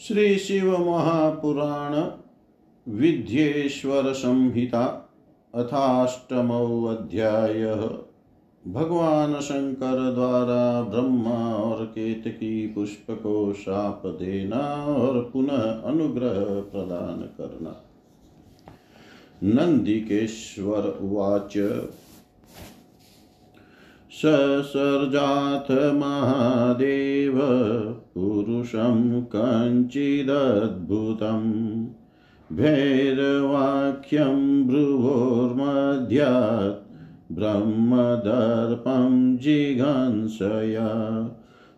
श्री शिव महापुराण विद्येश्वर संहिता अथाष्टमो अध्याय भगवान शंकर द्वारा ब्रह्मा और केतकी पुष्प को शाप देना और पुनः अनुग्रह प्रदान करना। नंदिकेश्वर उवाच। ससर्जाथ महादेव पुरुषं कञ्चिदद्भुतं। भैरवाक्यं भ्रुवोर्मध्यात्, ब्रह्मदर्पं जिघंसया।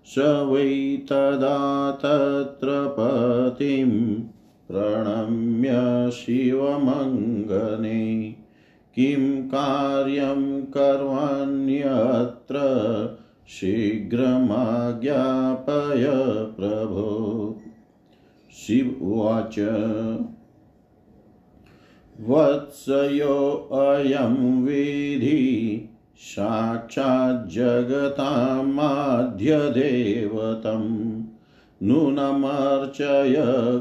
स वै तदा तत्र पतिं प्रणम्य शिवमङ्गने। किं कार्यं कर्वण्यत्र शीघ्रमाज्ञापय प्रभो। शिव उवाच वत्सयोऽयं विधि साक्षाज्जगतामाध्यदेवतं नूनमर्चय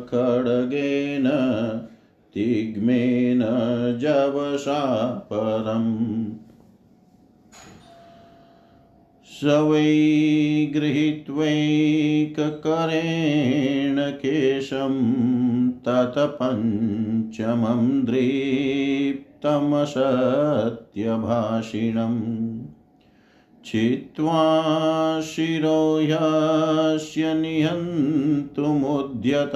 खड्गेन तिग्मेन जवसा परम् स वै गृहीत्वैककरेण केशं ततपञ्चमं दृप्तमसत्यभाषिणम् छित्त्वा शिरो ह्यस्य निहन्तुमुद्यत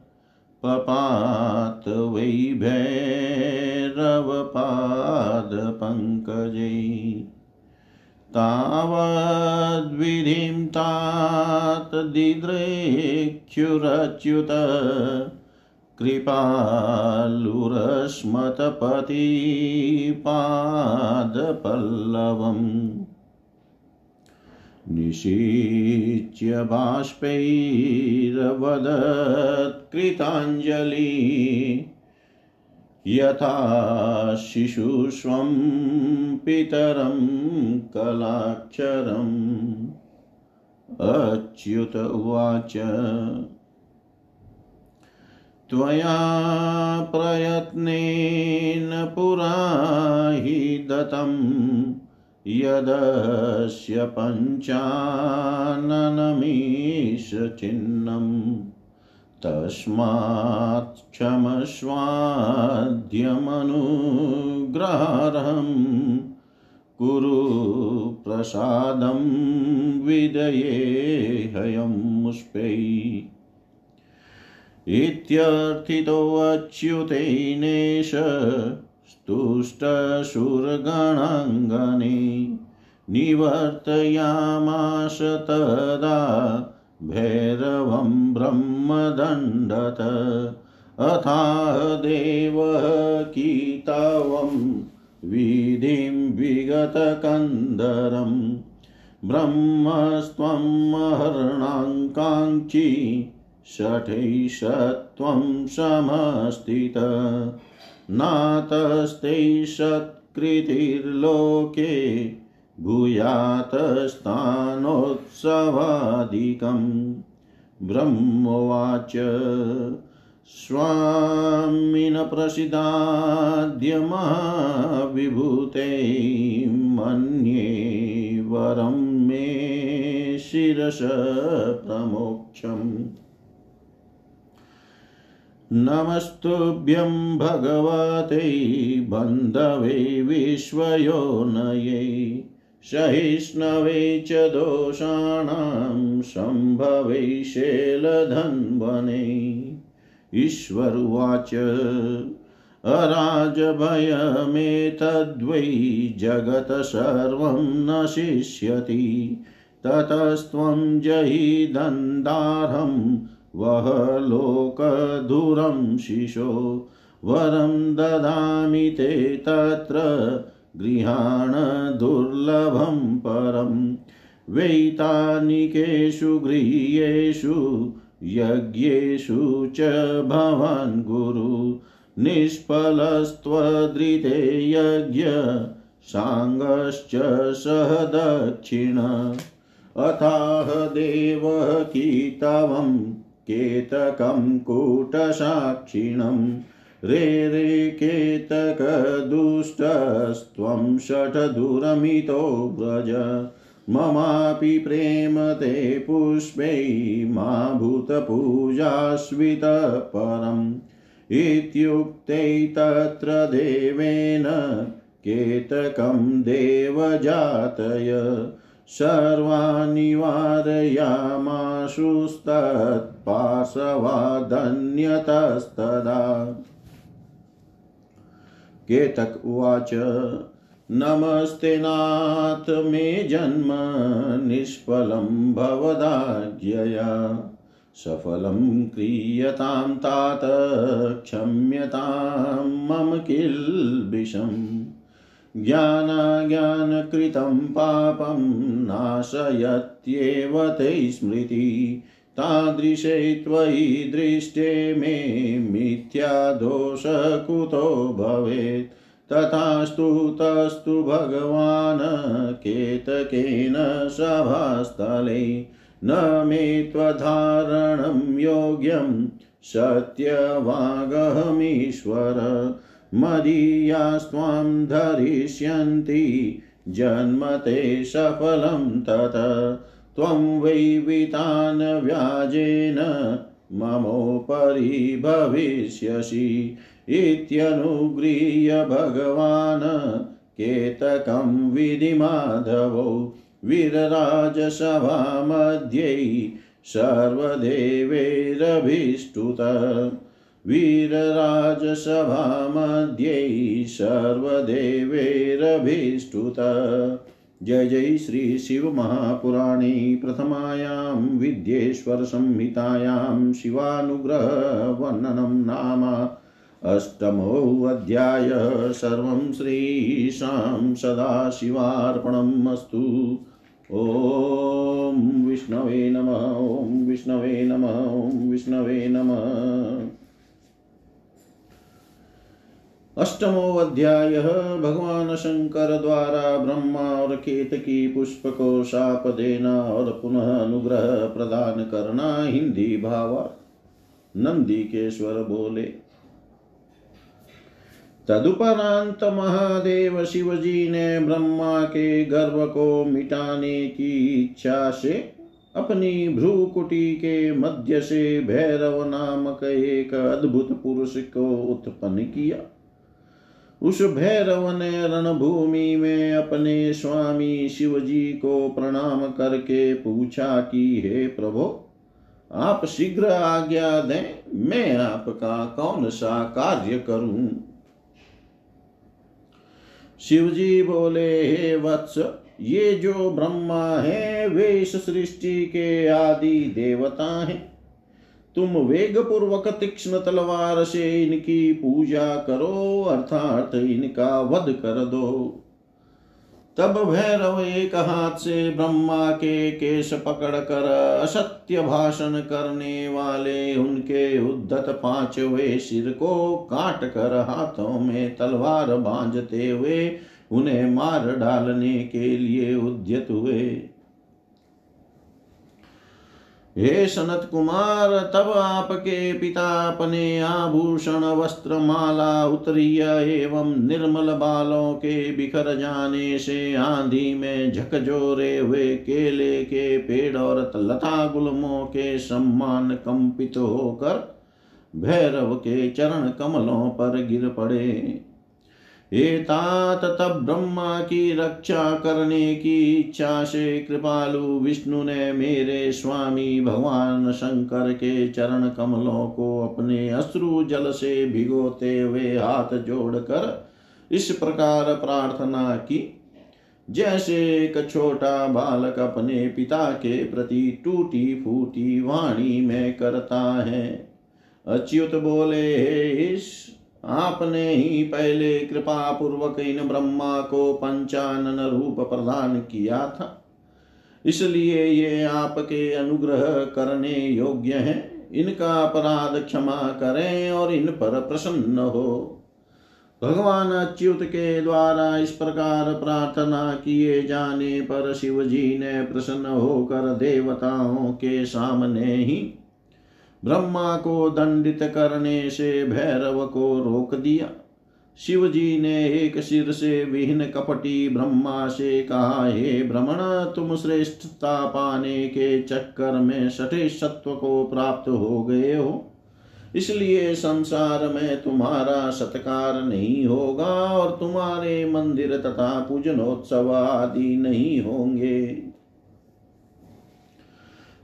पपात वै भैरवपादपङ्कजै तावद्विधिं तात दिदृक्षुरच्युत कृपालुरस्मतपतिपादपल्लवम् निशीच्य बाष्पैरवदत्कृताञ्जलि यथा शिशुष्वं पितरं कलाक्षरम्। अच्युत उवाच। त्वया प्रयत्नेन पुरा हि दतम् यदस्य पञ्चाननमीशचिह्नं तस्मात् क्षमस्वाद्यमनुग्रहार्हं कुरु प्रसादं विदयेहयं मुष्पै। इत्यर्थितोऽच्युतेनेश तुष्टशूरगणाङ्गने निवर्तयामाश तदा भैरवं ब्रह्मदण्डत। अथाह देवः कीतवं विधिं विगतकन्दरं। ब्रह्मस्त्वं महर्णाङ्काङ्क्षी षठैषत्वं समस्थित। नातस्ते सत्कृतिर्लोके भूयात् स्थानोत्सवादिकं ब्रह्मोवाच। स्वामिन प्रसिदाद्य महाविभूते मन्ये वरं मे शिरस प्रमोक्षम्। नमस्तुभ्यं भगवते बन्धवे विश्वयोनये, सहिष्णवे च दोषाणां सम्भवे शैलधन्वने। ईश्वरुवाच, अराजभयमेतद्वै जगत् सर्वं नशिष्यति ततस्त्वं जहि दन्दार्हं वह लोकधुरं शिशो। वरं ददामि ते तत्र गृहाण दुर्लभं परम् वैतानिकेषु गृह्येषु, यज्ञेषु च भवान् गुरु। निष्फलस्त्वदृते यज्ञ, साङ्गश्च सह दक्षिण। अथाह देवकीतवं केतकं कूटसाक्षिणं रे रे केतकदुष्टस्त्वं षट्दुरमितो व्रज। ममापि प्रेम ते पुष्पै मा भूतपूजास्वितः परम् इत्युक्ते तत्र देवेन केतकं देवजातय। सर्वानिवारयामाशुस्तत्पार्श्वादन्यतस्तदा केतक उवाच, नमस्ते नाथ, मे जन्म निष्फलं भवदाज्ञया सफलं क्रियतां तात, क्षम्यतां मम किल्बिषम्। ज्ञानाज्ञानकृतं पापं नाशयत्येव ते स्मृति। तादृशे त्वयि दृष्टे मे मिथ्यादोष कुतो भवेत्। तथास्तु तस्तु भगवान् केतकेन सभास्थले। न मे त्वधारणं योग्यं सत्यवागहमीश्वर। मदीयास्त्वां धरिष्यन्ति जन्मते सफलं तत। त्वं वै वितान् व्याजेन ममोपरि भविष्यसि इत्यनुगृह्य भगवान् केतकं विधिमाधवौ वीरराजसभामध्ये सर्वदेवैरभीष्टुत। वीरराजसभामध्ये सर्वदेवैरभीष्टुत। जय जय श्री शिवमहापुराणे प्रथमायां विद्येश्वरसंहितायां शिवानुग्रहवर्णनं नाम अष्टमोऽध्याय सर्वं श्रीशां सदाशिवार्पणम् अस्तु। ॐ विष्णवे नमः, ॐ विष्णवे नमः, ॐ विष्णवे नमः। अष्टमो अध्याय भगवान शंकर द्वारा ब्रह्मा और केतकी पुष्प को शाप देना और पुनः अनुग्रह प्रदान करना हिंदी भावा। नंदीकेश्वर बोले। तदुपरांत महादेव शिवजी ने ब्रह्मा के गर्व को मिटाने की इच्छा से अपनी भ्रूकुटी के मध्य से भैरव नामक एक अद्भुत पुरुष को उत्पन्न किया। उस भैरव ने रणभूमि में अपने स्वामी शिवजी को प्रणाम करके पूछा कि, हे प्रभो, आप शीघ्र आज्ञा दें, मैं आपका कौन सा कार्य करूँ? शिवजी बोले, हे वत्स, ये जो ब्रह्मा है, वे इस सृष्टि के आदि देवता हैं। तुम वेग पूर्वक तीक्ष्ण तलवार से इनकी पूजा करो, अर्थात इनका वध कर दो। तब भैरव एक हाथ से ब्रह्मा के केश पकड़कर असत्य भाषण करने वाले उनके उद्धत पांचवे सिर को काट कर हाथों में तलवार बांझते हुए उन्हें मार डालने के लिए उद्यत हुए। हे सनत कुमार तब आपके पिता अपने आभूषण वस्त्र माला उत्तरीय एवं निर्मल बालों के बिखर जाने से आंधी में झकझोरे हुए केले के पेड़ और लता गुलमों के सम्मान कंपित होकर भैरव के चरण कमलों पर गिर पड़े। एतात ब्रह्मा की रक्षा करने की इच्छा से कृपालु विष्णु ने मेरे स्वामी भगवान शंकर के चरण कमलों को अपने अश्रु जल से भिगोते हुए हाथ जोड़कर इस प्रकार प्रार्थना की। जैसे एक छोटा बालक अपने पिता के प्रति टूटी फूटी वाणी में करता है। अच्युत बोले इस आपने ही पहले कृपा पूर्वक इन ब्रह्मा को पंचानन रूप प्रदान किया था। इसलिए ये आपके अनुग्रह करने योग्य हैं। इनका अपराध क्षमा करें और इन पर प्रसन्न हो। भगवान अच्युत के द्वारा इस प्रकार प्रार्थना किए जाने पर शिव जी ने प्रसन्न होकर देवताओं के सामने ही ब्रह्मा को दंडित करने से भैरव को रोक दिया। शिव जी ने एक सिर से विहीन कपटी ब्रह्मा से कहा, हे भ्रमण तुम श्रेष्ठता पाने के चक्कर में सठे सत्व को प्राप्त हो गए हो। इसलिए संसार में तुम्हारा सत्कार नहीं होगा और तुम्हारे मंदिर तथा पूजनोत्सव आदि नहीं होंगे।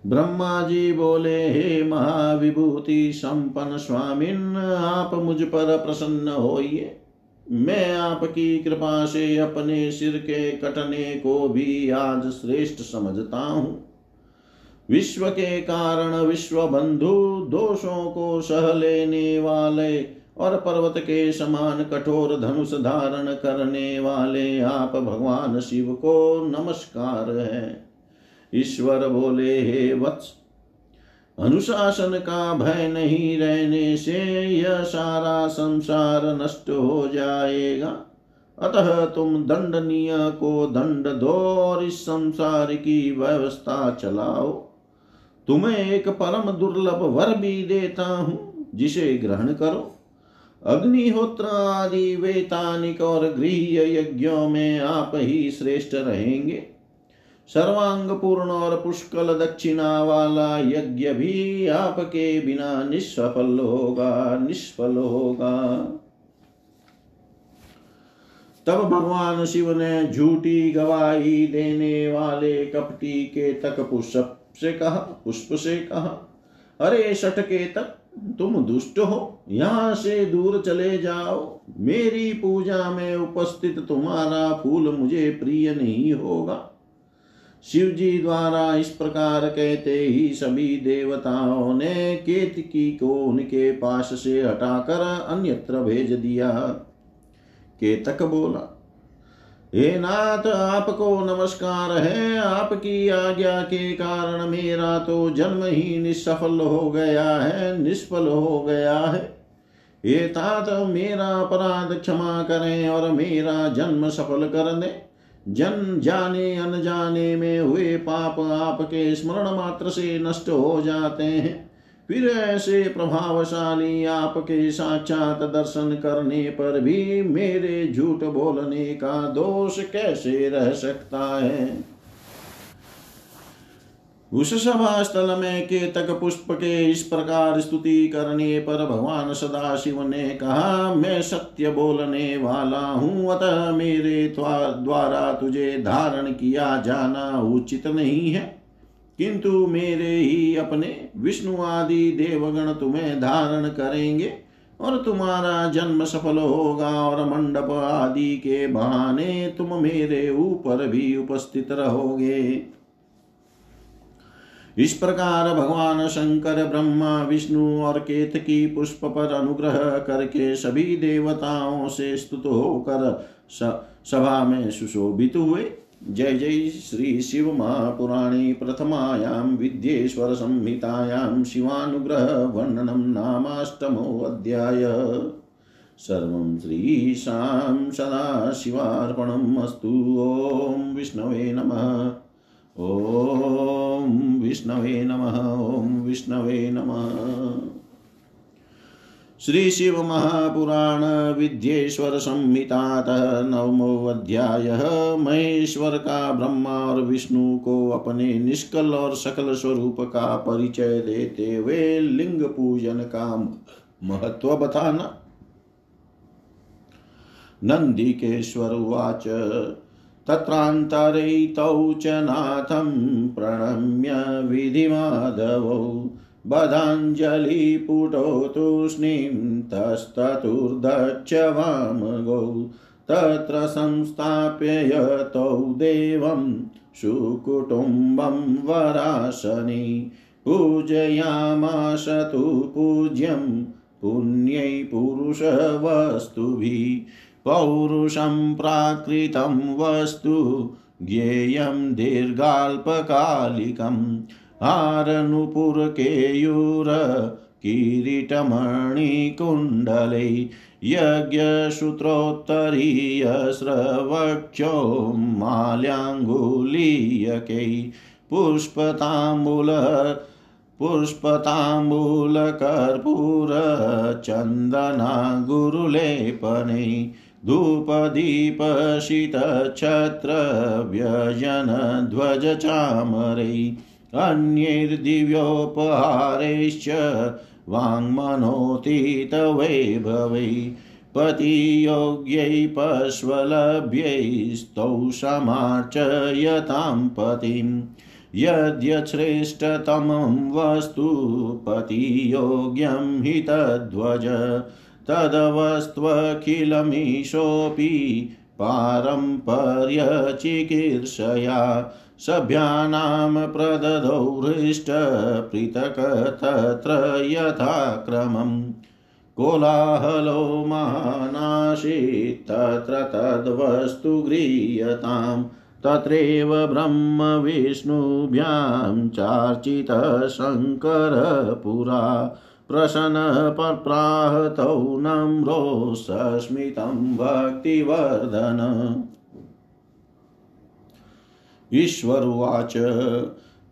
ब्रह्मा जी बोले, हे महाविभूति, संपन्न स्वामिन, आप मुझ पर प्रसन्न होइए। मैं आपकी कृपा से अपने सिर के कटने को भी आज श्रेष्ठ समझता हूँ। विश्व के कारण विश्व बंधु, दोषों को सह लेने वाले और पर्वत के समान कठोर धनुष धारण करने वाले आप भगवान शिव को नमस्कार है। ईश्वर बोले, हे वत्स, अनुशासन का भय नहीं रहने से यह सारा संसार नष्ट हो जाएगा। अतः तुम दंडनीय को दंड दो और इस संसार की व्यवस्था चलाओ। तुम्हें एक परम दुर्लभ वर भी देता हूँ, जिसे ग्रहण करो। अग्निहोत्र आदि, वेतानिक और गृह यज्ञों में आप ही श्रेष्ठ रहेंगे। सर्वांग पूर्ण और पुष्कल दक्षिणा वाला यज्ञ भी आपके बिना निष्फल होगा निष्फल होगा। तब भगवान शिव ने झूठी गवाही देने वाले कपटी के तक पुष्प से कहा पुष्प से कहा, अरे सट के तक तुम दुष्ट हो, यहाँ से दूर चले जाओ। मेरी पूजा में उपस्थित तुम्हारा फूल मुझे प्रिय नहीं होगा। शिव जी द्वारा इस प्रकार कहते ही सभी देवताओं ने केतकी को उनके पास से हटाकर अन्यत्र भेज दिया। केतक बोला, हे नाथ, आपको नमस्कार है। आपकी आज्ञा के कारण मेरा तो जन्म ही निष्फल हो गया है, निष्फल हो गया है। हे तात, मेरा अपराध क्षमा करें और मेरा जन्म सफल कर दें जन जाने अनजाने में हुए पाप आपके स्मरण मात्र से नष्ट हो जाते हैं। फिर ऐसे प्रभावशाली आपके साक्षात दर्शन करने पर भी मेरे झूठ बोलने का दोष कैसे रह सकता है? उस सभा स्थल में केतक पुष्प के इस प्रकार स्तुति करने पर भगवान सदा शिव ने कहा, मैं सत्य बोलने वाला हूँ, अतः मेरे द्वारा तुझे धारण किया जाना उचित नहीं है। किंतु मेरे ही अपने विष्णु आदि देवगण तुम्हें धारण करेंगे और तुम्हारा जन्म सफल होगा और मंडप आदि के बहाने तुम मेरे ऊपर भी उपस्थित रहोगे। इस प्रकार भगवान शंकर, ब्रह्मा, विष्णु और केतकी पुष्प पर अनुग्रह करके सभी देवताओं से स्तुत होकर सभा में सुशोभित हुए। जय जय श्री शिव महापुराणे प्रथमायां विद्येश्वर संहितायां शिवानुग्रह वर्णनं नामाष्टमोऽध्याय सर्वं श्रीशां सदाशिवार्पणम् अस्तु। ॐ विष्णवे नमः। ॐ विष्णवे नमः ॐ विष्णवे नमः। श्री शिव महापुराण विद्येश्वर संहितातः नवमो अध्याय महेश्वर का ब्रह्मा और विष्णु को अपने निष्कल और सकल स्वरूप का परिचय देते हुए लिंग पूजन का महत्व बताना। नंदिकेश्वर उवाच तत्रान्तरैतौ च नाथं प्रणम्य विधिमाधवौ। बधाञ्जलिपुटौ तूष्णीं तस्ततुर्दक्ष वामगौ। तत्र संस्थाप्य यतौ देवं सुकुटुम्बं वरासनि पूजयामास तु पूज्यं पुण्यै पौरुषं प्राकृतं वस्तु ज्ञेयं दीर्घाल्पकालिकम् हारनुपुरकेयूर किरीटमणिकुण्डलै यज्ञसूत्रोत्तरीयस्रवक्षो माल्याङ्गुलीयकै पुष्पताम्बूल पुष्पताम्बूलकर्पूरचन्दना गुरुलेपने धूपदीपशितछत्रव्यजनध्वजचामरै अन्यैर्दिव्योपहारैश्च वाङ्मनोतीतवैभवै पतियोग्यै पश्वलभ्यैस्तौ समार्चयतां पतिम् यद्यश्रेष्ठतमं वस्तु पतियोग्यं हि तद्वज तदवस्त्वखिलमीशोऽपि पारम्पर्यचिकीर्षया सभ्यानां प्रददौ हृष्टपृथक् तत्र यथाक्रमम् कोलाहलो महानाशीत् तत्र तद्वस्तु गृह्यताम्, तत्रैव ब्रह्मविष्णुभ्यां चार्चितः शङ्करपुरा प्रसन्नपप्राहतौ नम्रो सस्मितं भक्तिवर्धन। ईश्वरुवाच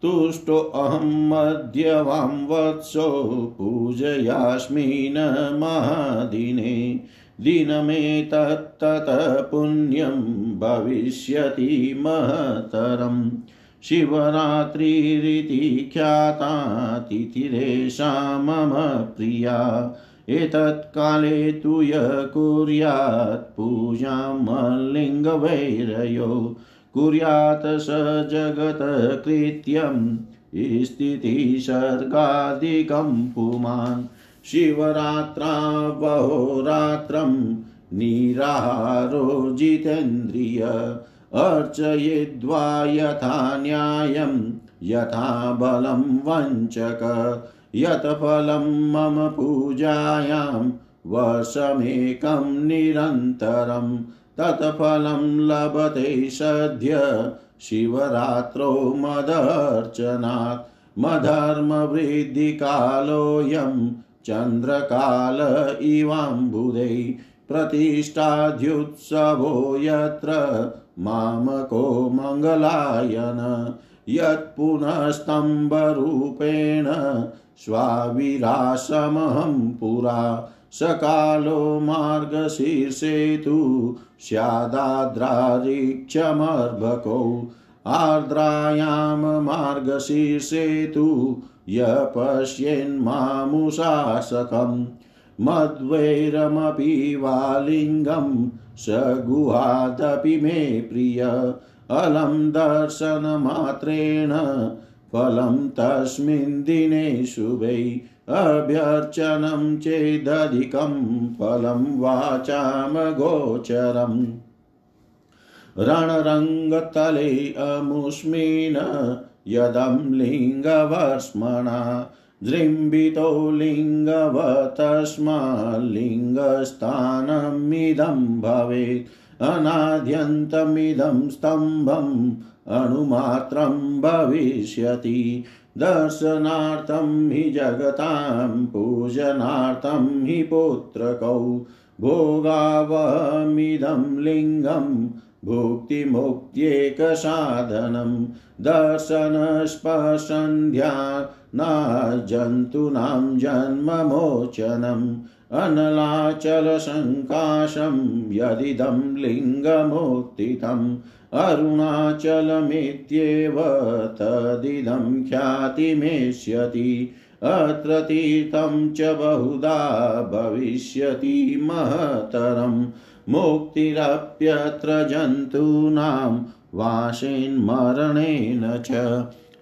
तुष्टोऽहं मध्य वां वत्सो पूजयास्मिन् महादिने। दिनमेतत्ततः पुण्यं भविष्यति महतरम्। शिवरात्रिरिति ख्याता तिथिरेषा मम प्रिया एतत्काले तु य कुर्यात् पूजां मल्लिङ्गवैरयो। कुर्यात् स जगत्कृत्यं स्थितिसर्गादिकं पुमान्। शिवरात्रावहोरात्रं निराहारो जितेन्द्रिय अर्चयित्वा यथा न्यायं यथा बलं वञ्चक, यत् मम पूजायां वर्षमेकं निरन्तरं तत्फलं लभते सद्य शिवरात्रौ मदर्चनात् मधर्मवृद्धिकालोऽयं चन्द्रकाल इवाम्बुदै प्रतिष्ठाध्युत्सवो यत्र मामको मङ्गलायन यत्पुनस्तम्भरूपेण स्वाविरासमहं पुरा। सकालो मार्गशीर्षे तु स्यादाद्रारिक्षमर्भकौ। आर्द्रायां मार्गशीर्षे तु य पश्येन्मामुशासकम् मद्वैरमपि वालिङ्गं स गुहादपि मे प्रिय, अलं दर्शनमात्रेण फलं तस्मिन् दिने शुभै, अभ्यर्चनं चेदधिकं फलं वाचामगोचरम् रणरङ्गतले अमुष्मिन्, यदं लिङ्गवर्ष्मणा जृम्बितो लिङ्गवतस्माल्लिङ्गस्थानमिदं भवेत्। अनाद्यन्तमिदं स्तम्भम् अणुमात्रं भविष्यति। दर्शनार्थं हि जगतां, पूजनार्थं हि पुत्रकौ। भोगावहमिदं लिङ्गं, भुक्तिमुक्त्येकसाधनं। दर्शनस्पर्शन्ध्यानाजन्तूनां जन्ममोचनम् अनलाचलसङ्काशं यदिदं लिङ्गमुत्थितम् अरुणाचलमित्येव तदिदं ख्यातिमेष्यति। अत्र तीर्थं च बहुधा भविष्यति महतरम्। मुक्तिरप्यत्र जन्तूनां वासेन्मरणेन च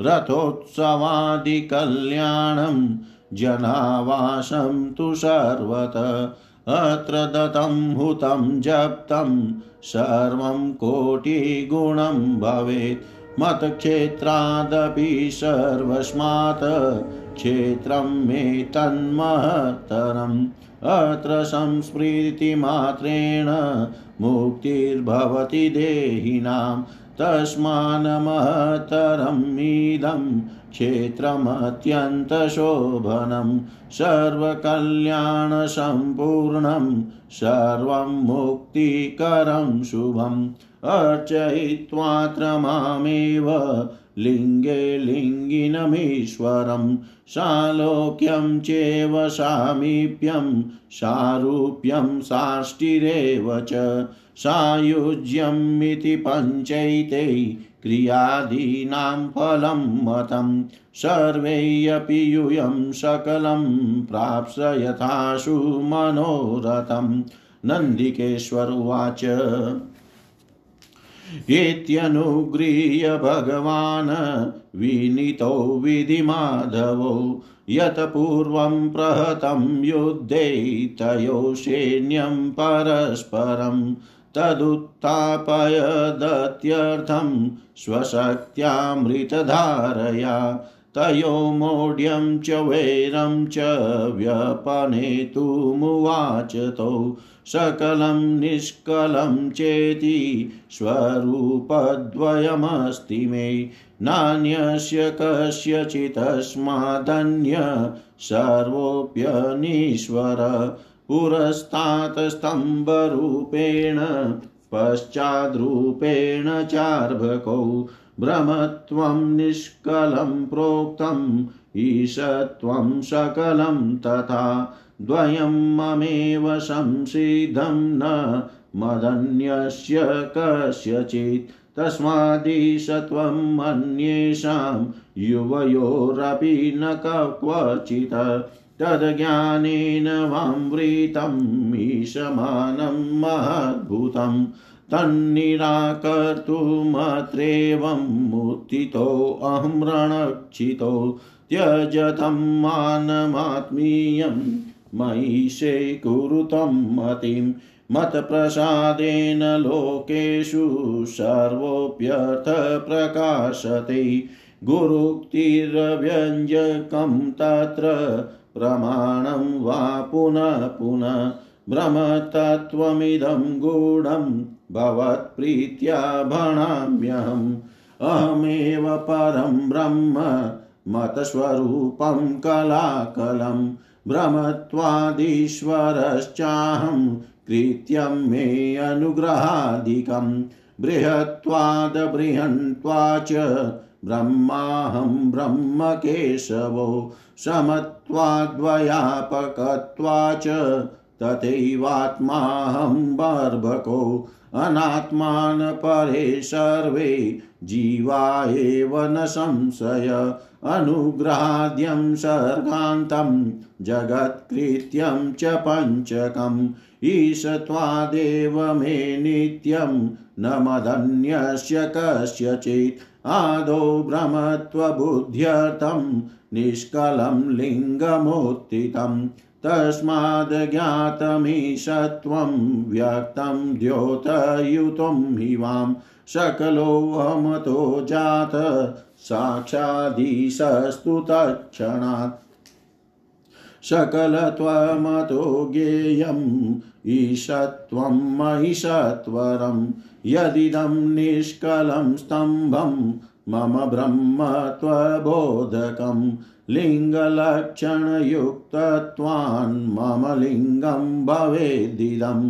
रथोत्सवादिकल्याणं जनावासं तु सर्वत। अत्र दत्तं, हुतं, जप्तं, सर्वं कोटिगुणं भवेत्। मत्क्षेत्रादपि सर्वस्मात्। क्षेत्रं मे तन्महतरम् अत्र संस्मृतिमात्रेण मुक्तिर्भवति देहिनां तस्मान्महतरमिदं क्षेत्रमत्यन्तशोभनं सर्वकल्याणसम्पूर्णं सर्वं मुक्तिकरं शुभम् अर्चयित्वात्र मामेव लिङ्गे लिङ्गिनमीश्वरं सालोक्यं चेव सामीप्यं सारूप्यं साष्टिरेव च सायुज्यमिति पञ्चैते क्रियादीनां फलं मतं सर्वैरपि यूयं सकलं प्राप्स यथाशु मनोरथं। नन्दिकेश्वर उवाच। इत्यनुगृह्य भगवान् विनीतो विधिमाधवो, यत् पूर्वं प्रहतं युद्धे तयो सैन्यं परस्परं तदुत्थापयदत्यर्थं स्वशक्त्यामृतधारया तयोमौढ्यं च वैरं च व्यपनेतुमुवाच तौ सकलं निष्कलं चेति स्वरूपद्वयमस्ति मे। नान्यस्य कस्यचिदस्मादन्य सर्वोऽप्यनीश्वर पुरस्तात् स्तम्भरूपेण पश्चाद्रूपेण चार्भकौ भ्रमत्वं निष्कलं प्रोक्तम् ईशत्वं सकलं तथा द्वयं ममेव संसिद्धं न मदन्यस्य कस्यचित्। तस्मादीशत्वम् अन्येषां युवयोरपि न क्वचित् तद्ज्ञानेन वामृतम् ईशमानं महद्भुतं तन्निराकर्तुमत्रेवं मुत्थितोऽहं रणक्षितो त्यजतं मानमात्मीयं मयिषे कुरुतं मतिं मत्प्रसादेन लोकेषु सर्वोऽप्यर्थप्रकाशते गुरुक्तिरव्यञ्जकं तत्र प्रमाणं वा पुनः पुनः भ्रमतत्त्वमिदं गूढं भवत्प्रीत्या भणाम्यहम्। अहमेव परं ब्रह्म मतस्वरूपं कलाकलं भ्रमत्वादीश्वरश्चाहं कृत्यं मे अनुग्रहादिकं बृहत्वादबृहन्त्वा च ब्रह्माहं ब्रह्मकेशवो समत्वाद्वयापकत्वा च तथैवात्माहं बर्भको अनात्मान परे सर्वे जीवा एव न संशय। अनुग्राद्यं सर्गान्तं जगत्कृत्यं च पञ्चकम्। ईशत्वादेव मे नित्यं न मदन्यस्य कस्यचित्। आदौ भ्रमत्वबुद्ध्यर्थं निष्कलं लिङ्गमुत्थितं तस्माद्ज्ञातमीशत्वं व्यक्तं द्योतयुतं हि वां सकलोऽहमतो जात साक्षादीशस्तु तत्क्षणात्। सकलत्वमतो ज्ञेयम् ईशत्वं महिषत्वरं यदिदं निष्कलं स्तम्भं मम ब्रह्मत्वबोधकं लिङ्गलक्षणयुक्तत्वान् मम लिङ्गं भवेदिदं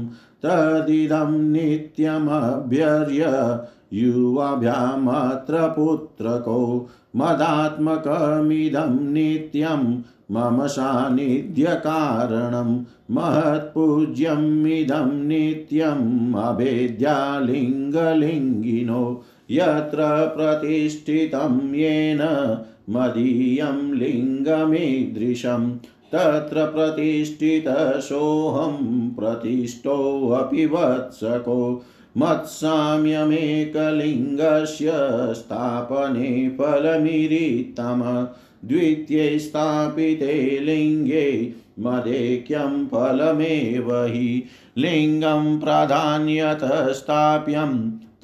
तदिदं नित्यमभ्यर्य युवाभ्यामत्र पुत्रको मदात्मकमिदं नित्यं मम सान्निध्यकारणं महत्पूज्यमिदं नित्यम् अभेद्यालिङ्गलिङ्गिनो यत्र प्रतिष्ठितं येन मदीयं लिङ्गमीदृशं, तत्र प्रतिष्ठितसोऽहं प्रतिष्ठोऽपि वत्सको मत्साम्यमेकलिङ्गस्य स्थापने फलमिरितम द्वितीये स्थापिते लिङ्गे मदेक्यं फलमेव हि, लिङ्गं प्राधान्यतः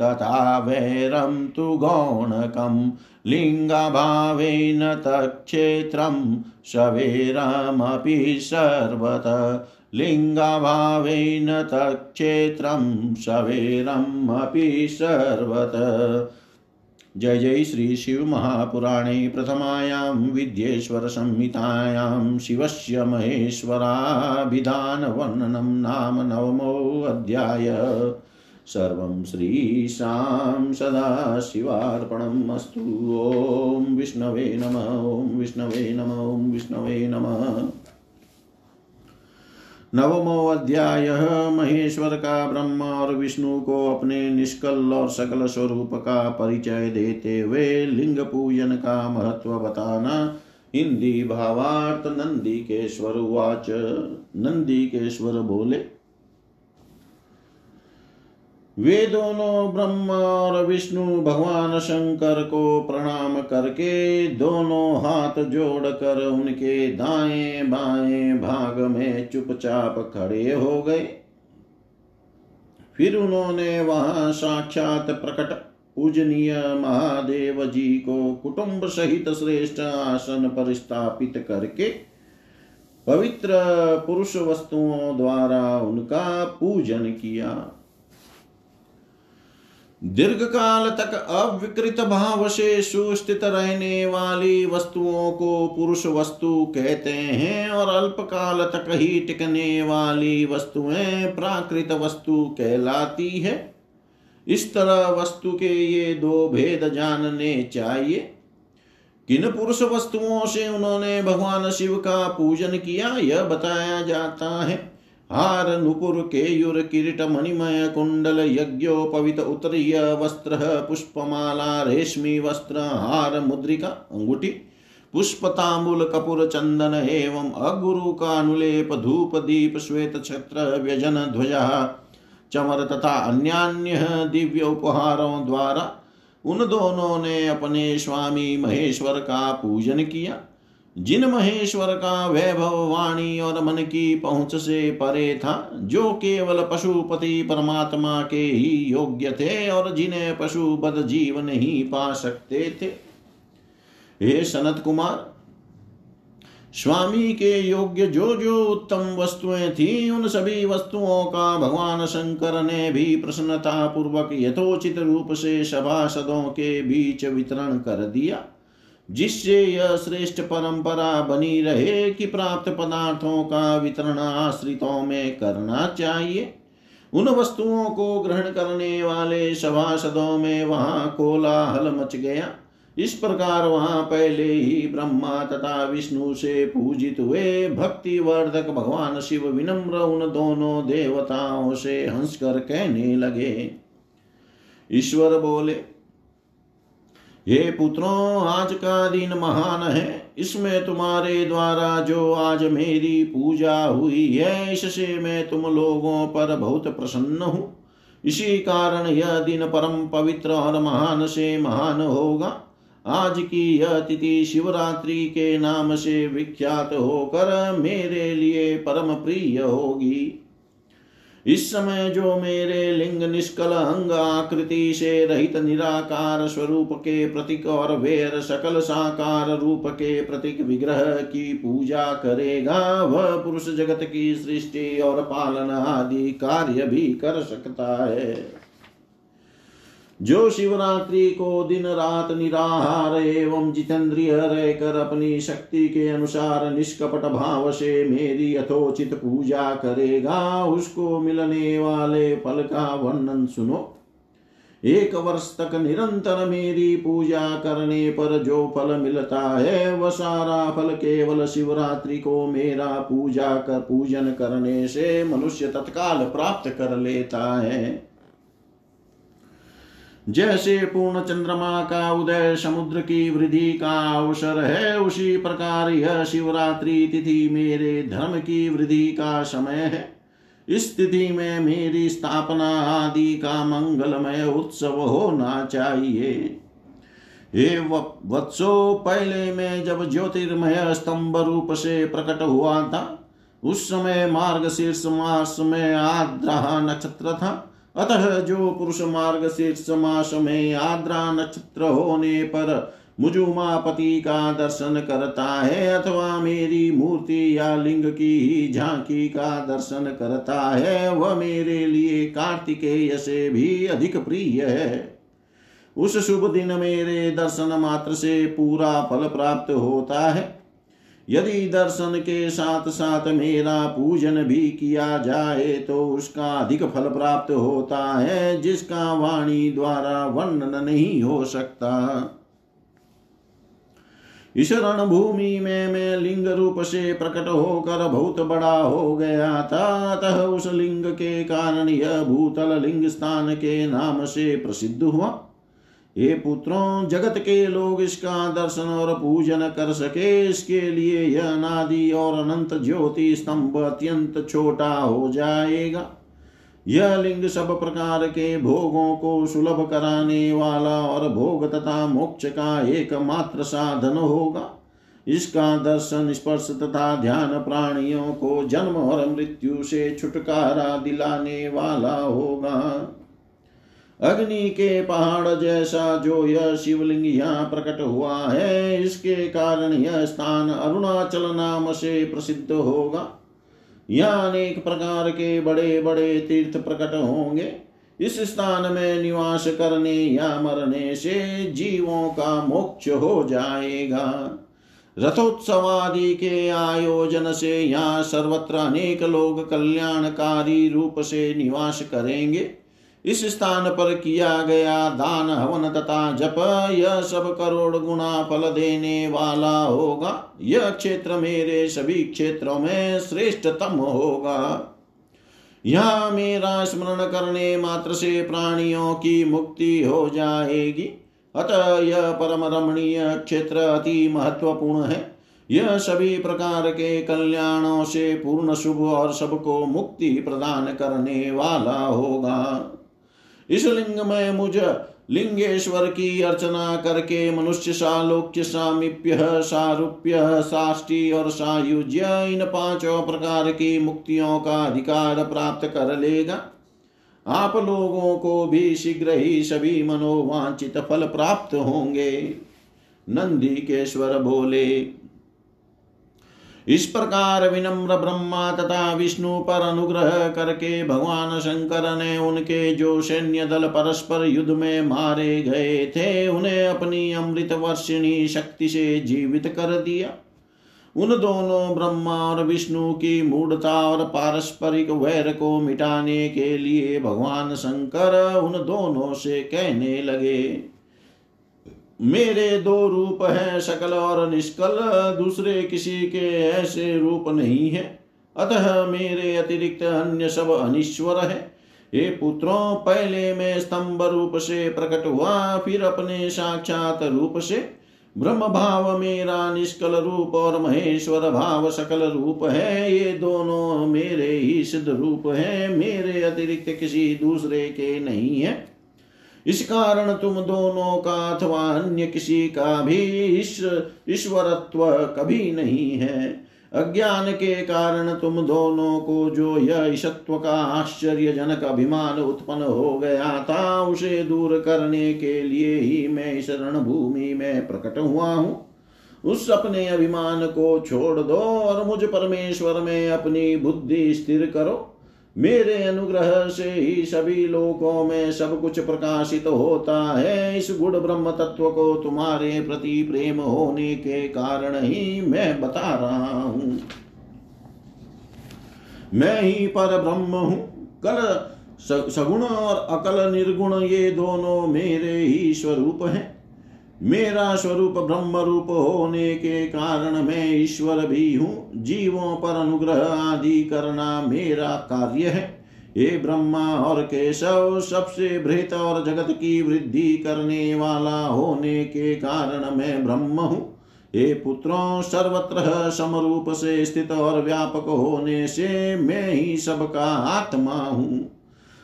तथा वैरं तु गौणकं लिङ्गभावेन तक्षेत्रं शवेरमपि सर्वत लिङ्गभावेन तक्षेत्रं शवेरम् सर्वत। जय जय श्री शिव महापुराणे प्रथमायां विद्येश्वरसंहितायां शिवस्य महेश्वराभिधानवर्णनं नाम नवमोऽध्याय सर्वं श्रीशां सदाशिवार्पणम् अस्तु। ॐ विष्णवे नम, ॐ विष्णवे नम, ॐ विष्णवे नमः। नवमो अध्याय महेश्वर का ब्रह्म और विष्णु को अपने निष्कल और सकल स्वरूप का परिचय देते हुए लिंग पूजन का महत्व बताना हिंदी भावार्थ नंदीकेश्वर उवाच। नंदीकेश्वर बोले वे दोनों ब्रह्म और विष्णु भगवान शंकर को प्रणाम करके दोनों हाथ जोड़कर उनके दाएँ बाएँ भाग में चुपचाप खड़े हो गए। फिर उन्होंने वहाँ साक्षात प्रकट पूजनीय महादेव जी को कुटुंब सहित श्रेष्ठ आसन पर स्थापित करके पवित्र पुरुष वस्तुओं द्वारा उनका पूजन किया। दीर्घ काल तक अविकृत भाव से सुस्थित रहने वाली वस्तुओं को पुरुष वस्तु कहते हैं और अल्प काल तक ही टिकने वाली वस्तुएँ प्राकृत वस्तु कहलाती है। इस तरह वस्तु के ये दो भेद जानने चाहिए। किन पुरुष वस्तुओं से उन्होंने भगवान शिव का पूजन किया, यह बताया जाता है। हार नुपुर केयुर किरीट मणिमय कुंडल यज्ञोपवित उत्तरीय वस्त्र, पुष्पमाला, रेशमी वस्त्र, हार मुद्रिका, अंगुठी पुष्प कपूर चंदन एवं अगुरु का अनुलेप धूप दीप, श्वेत छत्र, व्यजन ध्वजा, चमर तथा अन्यान्य दिव्य उपहारों द्वारा उन दोनों ने अपने स्वामी महेश्वर का पूजन किया। जिन महेश्वर का वैभव वाणी और मन की पहुँच से परे था, जो केवल पशुपति परमात्मा के ही योग्य थे और जिन्हें पशु बद जीव नहीं पा सकते थे। हे सनत कुमार, स्वामी के योग्य जो जो उत्तम वस्तुएँ थी, उन सभी वस्तुओं का भगवान शंकर ने भी प्रसन्नता पूर्वक यथोचित रूप से सभासदों के बीच वितरण कर दिया। जिससे यह श्रेष्ठ परंपरा बनी रहे कि प्राप्त पदार्थों का वितरण आश्रितों में करना चाहिए। उन वस्तुओं को ग्रहण करने वाले सभासदों में वहाँ कोलाहल मच गया। इस प्रकार वहाँ पहले ही ब्रह्मा तथा विष्णु से पूजित हुए भक्ति वर्धक भगवान शिव विनम्र उन दोनों देवताओं से हंसकर कहने लगे। ईश्वर बोले हे पुत्रों, आज का दिन महान है। इसमें तुम्हारे द्वारा जो आज मेरी पूजा हुई है, इससे मैं तुम लोगों पर बहुत प्रसन्न हूँ। इसी कारण यह दिन परम पवित्र और महान से महान होगा। आज की यह तिथि शिवरात्रि के नाम से विख्यात होकर मेरे लिए परम प्रिय होगी। इस समय जो मेरे लिंग निष्कल अंग आकृति से रहित निराकार स्वरूप के प्रतीक और वेर सकल साकार रूप के प्रतीक विग्रह की पूजा करेगा, वह पुरुष जगत की सृष्टि और पालन आदि कार्य भी कर सकता है। जो शिवरात्रि को दिन रात निराहार एवं जितेंद्रिय रहकर अपनी शक्ति के अनुसार निष्कपट भाव से मेरी यथोचित पूजा करेगा, उसको मिलने वाले फल का वर्णन सुनो। एक वर्ष तक निरंतर मेरी पूजा करने पर जो फल मिलता है, वह सारा फल केवल शिवरात्रि को मेरा पूजा कर, पूजन करने से मनुष्य तत्काल प्राप्त कर लेता है। जैसे पूर्ण चंद्रमा का उदय, समुद्र की वृद्धि का अवसर है, उसी प्रकार यह शिवरात्रि तिथि मेरे धर्म की वृद्धि का समय है। इस तिथि में मेरी स्थापना आदि का मंगलमय उत्सव होना चाहिए। हे वत्सो, पहले में जब ज्योतिर्मय स्तंभ रूप से प्रकट हुआ था, उस समय मार्ग शीर्ष मास में आद्रहा नक्षत्र था। अतः जो पुरुष मार्ग शीर्ष मास में आद्रा नक्षत्र होने पर मुजुमापति का दर्शन करता है, अथवा मेरी मूर्ति या लिंग की ही झांकी का दर्शन करता है, वह मेरे लिए कार्तिकेय से भी अधिक प्रिय है। उस शुभ दिन मेरे दर्शन मात्र से पूरा फल प्राप्त होता है। यदि दर्शन के साथ साथ मेरा पूजन भी किया जाए तो उसका अधिक फल प्राप्त होता है, जिसका वाणी द्वारा वर्णन नहीं हो सकता। इस रणभूमि में मैं लिंग रूप से प्रकट होकर बहुत बड़ा हो गया था, अतः उस लिंग के कारण यह भूतल लिंग स्थान के नाम से प्रसिद्ध हुआ। ये पुत्रों, जगत के लोग इसका दर्शन और पूजन कर सके। इसके लिए यह नादि और अनंत ज्योति स्तंभ अत्यंत छोटा हो जाएगा। यह लिंग सब प्रकार के भोगों को सुलभ कराने वाला और भोग तथा मोक्ष का एकमात्र साधन होगा। इसका दर्शन, स्पर्श तथा ध्यान प्राणियों को जन्म और मृत्यु से छुटकारा दिलाने वाला होगा। अग्नि के पहाड़ जैसा जो यह शिवलिंग यहाँ प्रकट हुआ है, इसके कारण यह स्थान अरुणाचल नाम से प्रसिद्ध होगा। यहाँ अनेक प्रकार के बड़े बड़े तीर्थ प्रकट होंगे। इस स्थान में निवास करने या मरने से जीवों का मोक्ष हो जाएगा। रथोत्सवादि के आयोजन से यहाँ सर्वत्र अनेक लोग कल्याणकारी रूप से निवास करेंगे। इस स्थान पर किया गया दान, हवन तथा जप, यह सब करोड़ गुना फल देने वाला होगा। यह क्षेत्र मेरे सभी क्षेत्रों में श्रेष्ठतम होगा। यह मेरा स्मरण करने मात्र से प्राणियों की मुक्ति हो जाएगी। अतः यह परम रमणीय क्षेत्र अति महत्वपूर्ण है। यह सभी प्रकार के कल्याणों से पूर्ण शुभ और सबको मुक्ति प्रदान करने वाला होगा। इस लिंग में मुझ लिंगेश्वर की अर्चना करके मनुष्य सालोक्य सामीप्य सारूप्य साष्टि और सायुज्य इन पाँचों प्रकार की मुक्तियों का अधिकार प्राप्त कर लेगा। आप लोगों को भी शीघ्र ही सभी मनोवांचित फल प्राप्त होंगे। नंदी केश्वर बोले इस प्रकार विनम्र ब्रह्मा तथा विष्णु पर अनुग्रह करके भगवान शंकर ने उनके जो सैन्य दल परस्पर युद्ध में मारे गए थे, उन्हें अपनी अमृत वर्षिणी शक्ति से जीवित कर दिया। उन दोनों ब्रह्मा और विष्णु की मूढ़ता और पारस्परिक वैर को मिटाने के लिए भगवान शंकर उन दोनों से कहने लगे मेरे दो रूप हैं सकल और निष्कल, दूसरे किसी के ऐसे रूप नहीं है। अतः मेरे अतिरिक्त अन्य सब अनिश्वर है। ये पुत्रों, पहले में स्तंभ रूप से प्रकट हुआ, फिर अपने साक्षात रूप से। ब्रह्म भाव मेरा निष्कल रूप और महेश्वर भाव सकल रूप है। ये दोनों मेरे ही सिद्ध रूप है, मेरे अतिरिक्त किसी दूसरे के नहीं है। इस कारण तुम दोनों का अथवा अन्य किसी का भी ईश्वरत्व कभी नहीं है। अज्ञान के कारण तुम दोनों को जो यह ईशत्व का आश्चर्यजनक अभिमान उत्पन्न हो गया था, उसे दूर करने के लिए ही मैं इस रणभूमि में प्रकट हुआ हूँ। उस अपने अभिमान को छोड़ दो और मुझ परमेश्वर में अपनी बुद्धि स्थिर करो। मेरे अनुग्रह से ही सभी लोकों में सब कुछ प्रकाशित होता है। इस गुण ब्रह्म तत्व को तुम्हारे प्रति प्रेम होने के कारण ही मैं बता रहा हूँ। मैं ही पर ब्रह्म हूँ। कल सगुण और अकल निर्गुण ये दोनों मेरे ही स्वरूप हैं। मेरा स्वरूप ब्रह्म रूप होने के कारण मैं ईश्वर भी हूँ। जीवों पर अनुग्रह आदि करना मेरा कार्य है। हे ब्रह्मा और केशव, सबसे बृहत और जगत की वृद्धि करने वाला होने के कारण मैं ब्रह्म हूँ। हे पुत्रों, सर्वत्र समरूप से स्थित और व्यापक होने से मैं ही सबका आत्मा हूँ।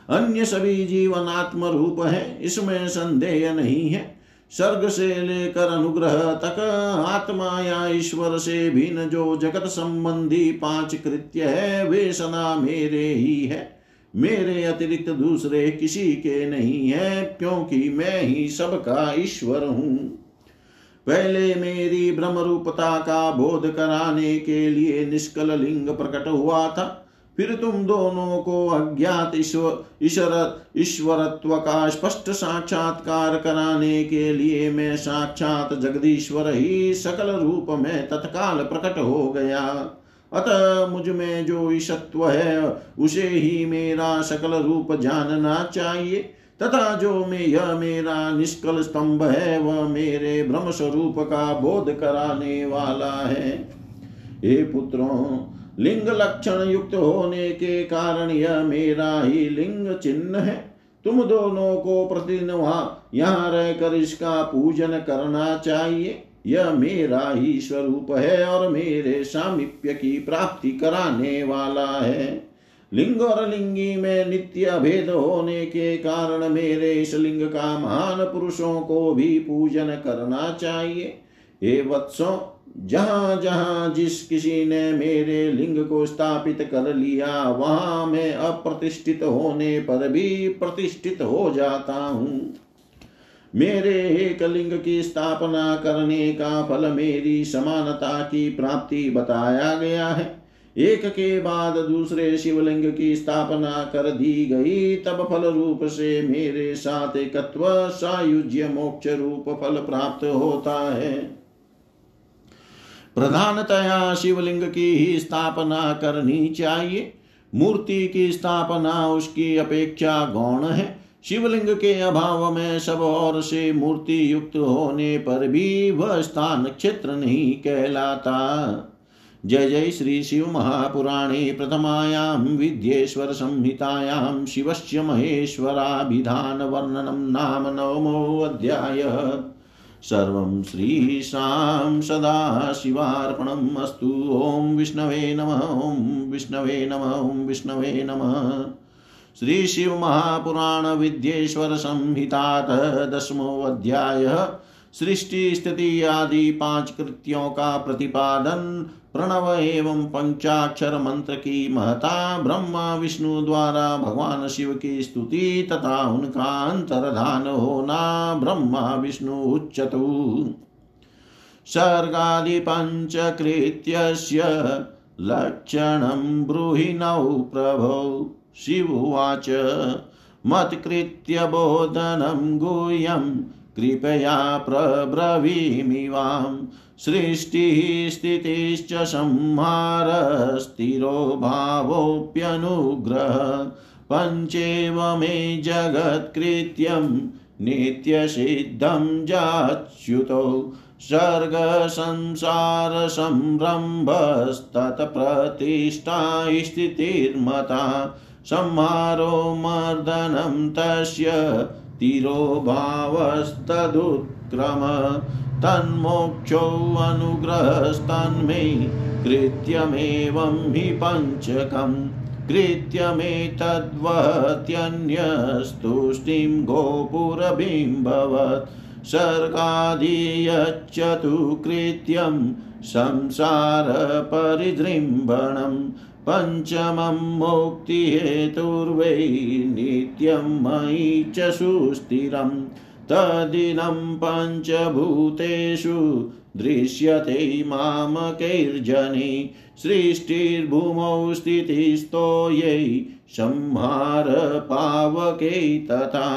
अन्य सभी जीवन आत्म रूप है, इसमें संदेह नहीं है। सर्ग से लेकर अनुग्रह तक आत्मा या ईश्वर से भिन्न जो जगत संबंधी पाँच कृत्य है, वे सदा मेरे ही है। मेरे अतिरिक्त दूसरे किसी के नहीं है, क्योंकि मैं ही सबका ईश्वर हूँ। पहले मेरी ब्रह्म रूपता का बोध कराने के लिए निष्कल लिंग प्रकट हुआ था। फिर तुम दोनों को अज्ञात ईश्वर ईश्वर ईश्वरत्व का स्पष्ट साक्षात्कार कराने के लिए मैं साक्षात जगदीश्वर ही सकल रूप में तत्काल प्रकट हो गया। अतः मुझमें जो ईशत्व है, उसे ही मेरा सकल रूप जानना चाहिए, तथा जो में, यह मेरा निष्कल स्तंभ है, वह मेरे ब्रह्म स्वरूप का बोध कराने वाला है। हे पुत्रों लिंग लक्षण युक्त होने के कारण यह मेरा ही लिंग चिन्ह है। तुम दोनों को प्रतिदिन वहाँ, यहाँ रहकर इसका पूजन करना चाहिए। यह मेरा ही स्वरूप है और मेरे सामिप्य की प्राप्ति कराने वाला है। लिंग और लिंगी में नित्य भेद होने के कारण मेरे इस लिंग का महान पुरुषों को भी पूजन करना चाहिए। हे वत्सों जहाँ जहाँ जिस किसी ने मेरे लिंग को स्थापित कर लिया, वहाँ मैं अप्रतिष्ठित होने पर भी प्रतिष्ठित हो जाता हूँ। मेरे एक लिंग की स्थापना करने का फल मेरी समानता की प्राप्ति बताया गया है। एक के बाद दूसरे शिवलिंग की स्थापना कर दी गई, तब फल रूप से मेरे साथ एकत्व सायुज्य मोक्ष रूप फल प्राप्त होता है। प्रधानतया शिवलिंग की ही स्थापना करनी चाहिए। मूर्ति की स्थापना, उसकी अपेक्षा गौण है। शिवलिंग के अभाव में सब और से मूर्ति युक्त होने पर भी वह स्थान क्षेत्र नहीं कहलाता। जय जय श्री शिव महापुराणे प्रथमायां, विद्येश्वर संहितायां, शिवस्य महेश्वराभिधान वर्णनं नाम नवमोऽध्यायः सर्वं श्रीशां सदाशिवार्पणम् ॐ विष्णवे नमः, ॐ विष्णवे नमः, ॐ विष्णवे नमः। श्री दशमोऽध्यायः सृष्टि स्थिति आदि पाँच कृत्यों का प्रतिपादन प्रणव एवं पंचाक्षर मंत्र की महता ब्रह्मा विष्णु द्वारा भगवान शिव की स्तुति तथा उनका अंतर्धान होना ब्रह्मा विष्णु उच्चतु। सर्गादि पंचकृत्यस्य लक्षणं ब्रूहि नौ प्रभो। शिवुवाच मत्कृत्य बोधनं गुह्यं, कृपया प्रब्रवीमि वां सृष्टिः स्थितिश्च संहारस्थिरो भावोऽप्यनुग्रह। पञ्चेव मे जगत्कृत्यं नित्यसिद्धं जाच्युतौ। सर्गसंसारसंरम्भस्तत्प्रतिष्ठा स्थितिर्मता संहारो मर्दनं तस्य तिरोभावस्तदुत्क्रम तन्मोक्षोऽनुग्रहस्तन्मे कृत्यमेवं हि पञ्चकम् कृत्यमेतद्वत्यन्यस्तुष्टिं गोपुरबिम्बवत् सर्गादीयच्चतु कृत्यं संसारपरिदृम्बणम् पञ्चमं मुक्तिहेतुर्वै नित्यं मयि च सुस्थिरं तदिदं पञ्चभूतेषु दृश्यते मामकैर्जनि सृष्टिर्भूमौ स्थितिस्तो यै संहारपावकै तथा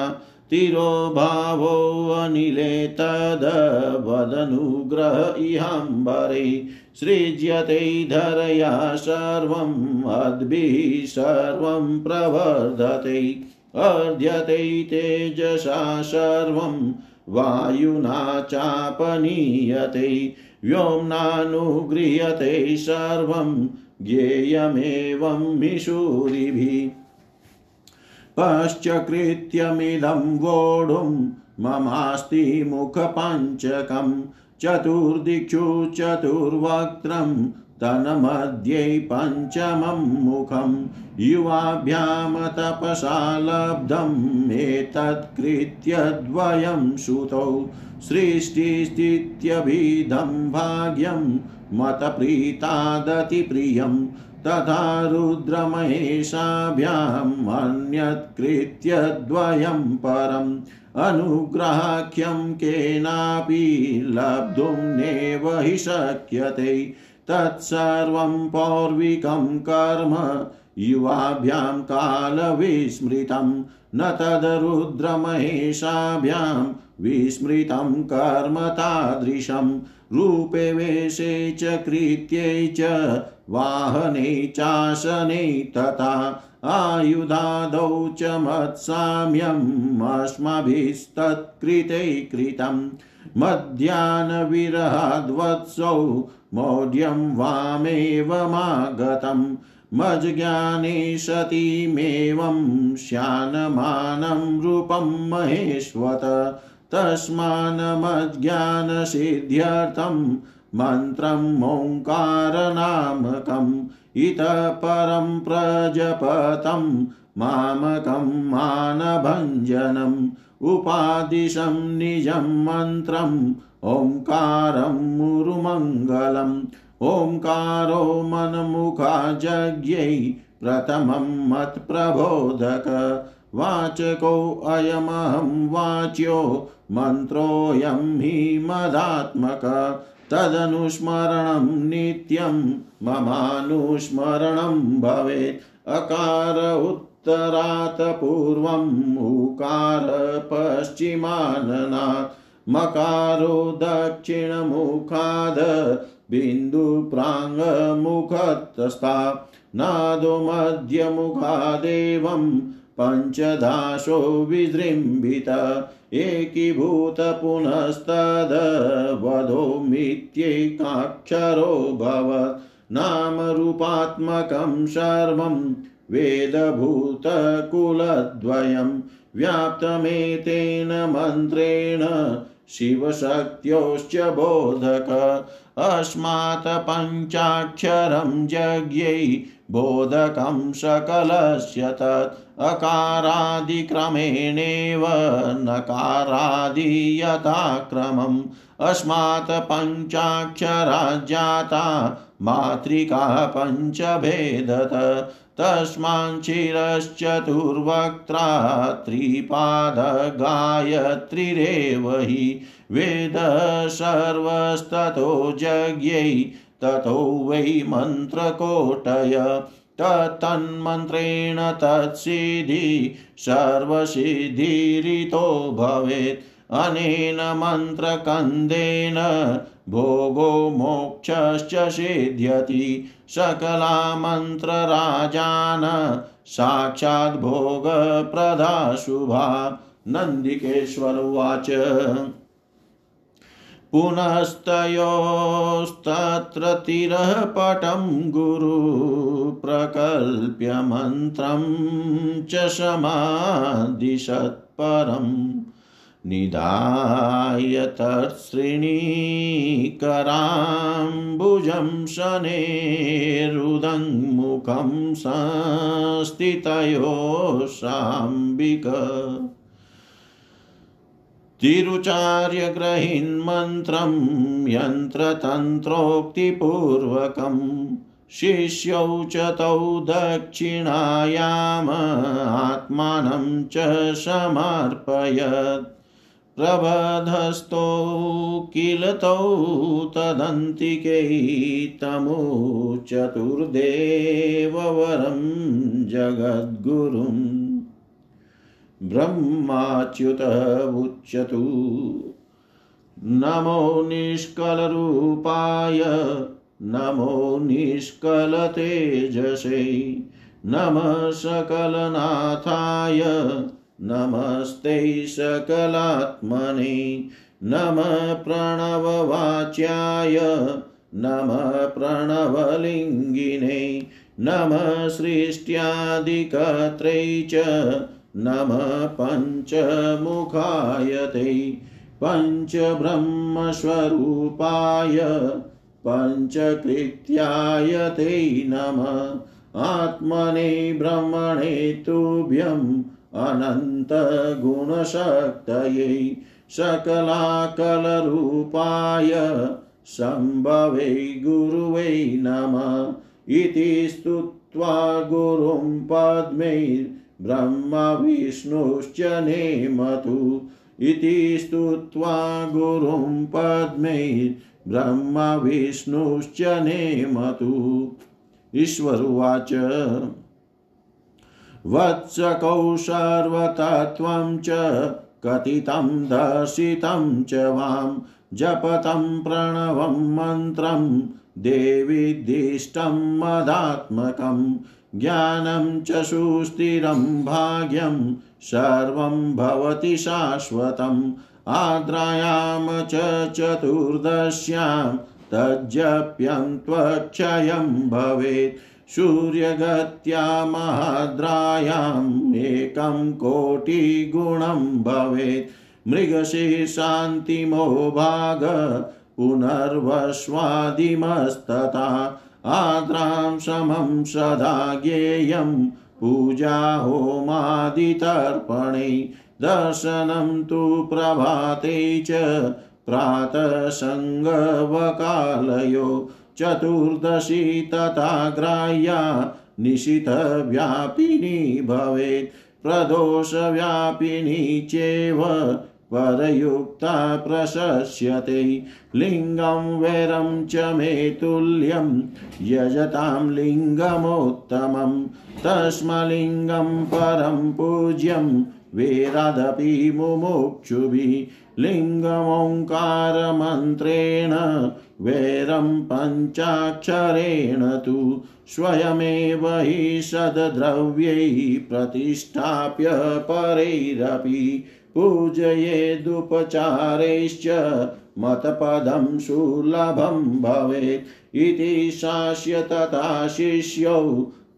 तिरोभावोऽनिले तदवदनुग्रह इहाम्बरे सृज्यते धरया सर्वम् अद्भिः सर्वं प्रवर्धते। अर्ध्यते तेजसा सर्वं वायुना चापनीयते, व्योम्नानुगृह्यते सर्वं ज्ञेयमेवं मिशूरिभिः पश्चकृत्यमिदं वोढुं ममास्ति मुखपञ्चकं, चतुर्दिक्षु चतुर्वक्त्रं तन्मध्ये पञ्चमं मुखं युवाभ्यां तपसा लब्धम् एतत्कृत्य द्वयं श्रुतौ सृष्टिस्थित्यभिधं भाग्यं मतप्रीतादतिप्रियं तथा रुद्रमहेशाभ्याम् अन्यत्कृत्य द्वयं परम् अनुग्राह्यं केनापि लब्धुं नेव हि शक्यते। तत्सर्वं पौर्विकं कर्म युवाभ्यां कालविस्मृतं। न तद्रुद्रमहेशाभ्यां विस्मृतं कर्म तादृशं। रूपे वेशे च कृत्यै च वाहने चासने तथा आयुधादौ च मत्साम्यम् अस्माभिस्तत्कृते कृतं। मध्याह्नविरहाद्वत्सौ मौढ्यं वामेवमागतं मज्ज्ञाने सतीमेवं श्यानमानं रूपं महेश्वत तस्मान्मज्ज्ञानसिद्ध्यर्थं मन्त्रम् ओङ्कारनामकम् इतः परं प्रजपतं मामकं मानभञ्जनम् उपादिशं निजं मन्त्रम् ओङ्कारं मुरुमङ्गलम्। ओङ्कारो मनमुखा जज्ञै प्रथमं मत्प्रबोधक। वाचकोऽयमहं वाच्यो मन्त्रोऽयं हि मदात्मक। तदनुस्मरणं नित्यं ममानुस्मरणं भवेत्। अकार उत्तरात् पूर्वम् उकार पश्चिमाननात्। मकारो दक्षिणमुखाद् बिन्दुप्राङ्मुखतस्था नादो मध्यमुखादेवं पञ्चदाशो विजृम्भित एकीभूत पुनस्तद्वधोमित्येकाक्षरो भवत्। नामरूपात्मकं सर्वं वेदभूतकुलद्वयं। व्याप्तमेतेन मन्त्रेण शिवशक्त्योश्च बोधक अस्मात् पञ्चाक्षरं यज्ञै बोधकं सकलस्य तत् अकारादिक्रमेणेव नकारादियथाक्रमम् अस्मात् पञ्चाक्षराज्जाता मातृका पञ्चभेदत। तस्माञ्चिरश्चतुर्वक्त्रा त्रिपादगायत्रिरेव हि वेद सर्वस्ततो यज्ञै ततो वै मन्त्रकोटय। तत्तन्मन्त्रेण तत्सिद्धि सर्वसिद्धिरितो भवेत्। अनेन मन्त्रकन्देन भोगो मोक्षश्च सिद्ध्यति। सकला मन्त्रराजान साक्षात् शुभा नन्दिकेश्वर उवाच। पुनस्तयोस्तत्र तिरः पटं गुरु प्रकल्प्य मन्त्रं च समादिशत्परम् निधाय तत्सृणीकराम्बुजं शनेरुदङ्मुखं संस्थितयोशाम्बिक तिरुचार्य गृहीन्मन्त्रं यन्त्रतन्त्रोक्तिपूर्वकम् शिष्यौ च तौ दक्षिणायाम आत्मानं च समर्पयत्। प्रबधस्थौ किल तौ तदन्तिकै चतुर्देववरं जगद्गुरुम् ब्रह्माच्युत उच्यतु नमो निष्कलरूपाय नमो निष्कलतेजसे नमः सकलनाथाय नमस्ते सकलात्मने नमः प्रणववाच्याय, नमः प्रणवलिङ्गिने, नमः सृष्ट्यादिकर्त्रै च, नमः पञ्चमुखाय ते पञ्चब्रह्मस्वरूपाय पञ्चकृत्याय ते नमः। आत्मने ब्रह्मणे तुभ्यम् अनन्तगुणशक्तये सकलाकलरूपाय शम्भवे गुरुवै नमः इति स्तुत्वा गुरुं पद्मैर्ब्रह्मविष्णुश्च नेमतु इति स्तुत्वा गुरुं पद्मैर्ब्रह्मविष्णुश्च नेमतु। ईश्वरुवाच। वत्सकौ सर्वतत्त्वं च कथितं दर्शितं च वां जपतं प्रणवं मन्त्रं देवीद्दिष्टं मदात्मकं ज्ञानं च सुस्थिरं भाग्यं सर्वं भवति शाश्वतम् आद्रायां च चतुर्दश्यां तज्जप्यं त्वक्षयं भवेत्। सूर्यगत्या महाद्रायाम् एकं कोटिगुणं भवेत्। मृगशीर्षान्तिमो भाग पुनर्वस्वादिमस्तथा आद्रां समं सदा ज्ञेयं पूजा होमादितर्पणे। दर्शनं तु प्रभाते च प्रातः चतुर्दशी तथा ग्राह्या निशितव्यापिनी भवेत्। प्रदोषव्यापिनी चेव परयुक्ता प्रशस्यते। लिङ्गं, वैरं च मे तुल्यं यजतां लिङ्गमोत्तमं। तस्मलिङ्गं परं पूज्यं वेरादपि मुमुक्षुभिः। लिङ्गमोङ्कारमन्त्रेण वैरं पञ्चाक्षरेण तु स्वयमेव हि सद्द्रव्यैः प्रतिष्ठाप्य परैरपि पूजयेदुपचारैश्च मतपदं सुलभं भवेत् इति शास्य तथा शिष्यौ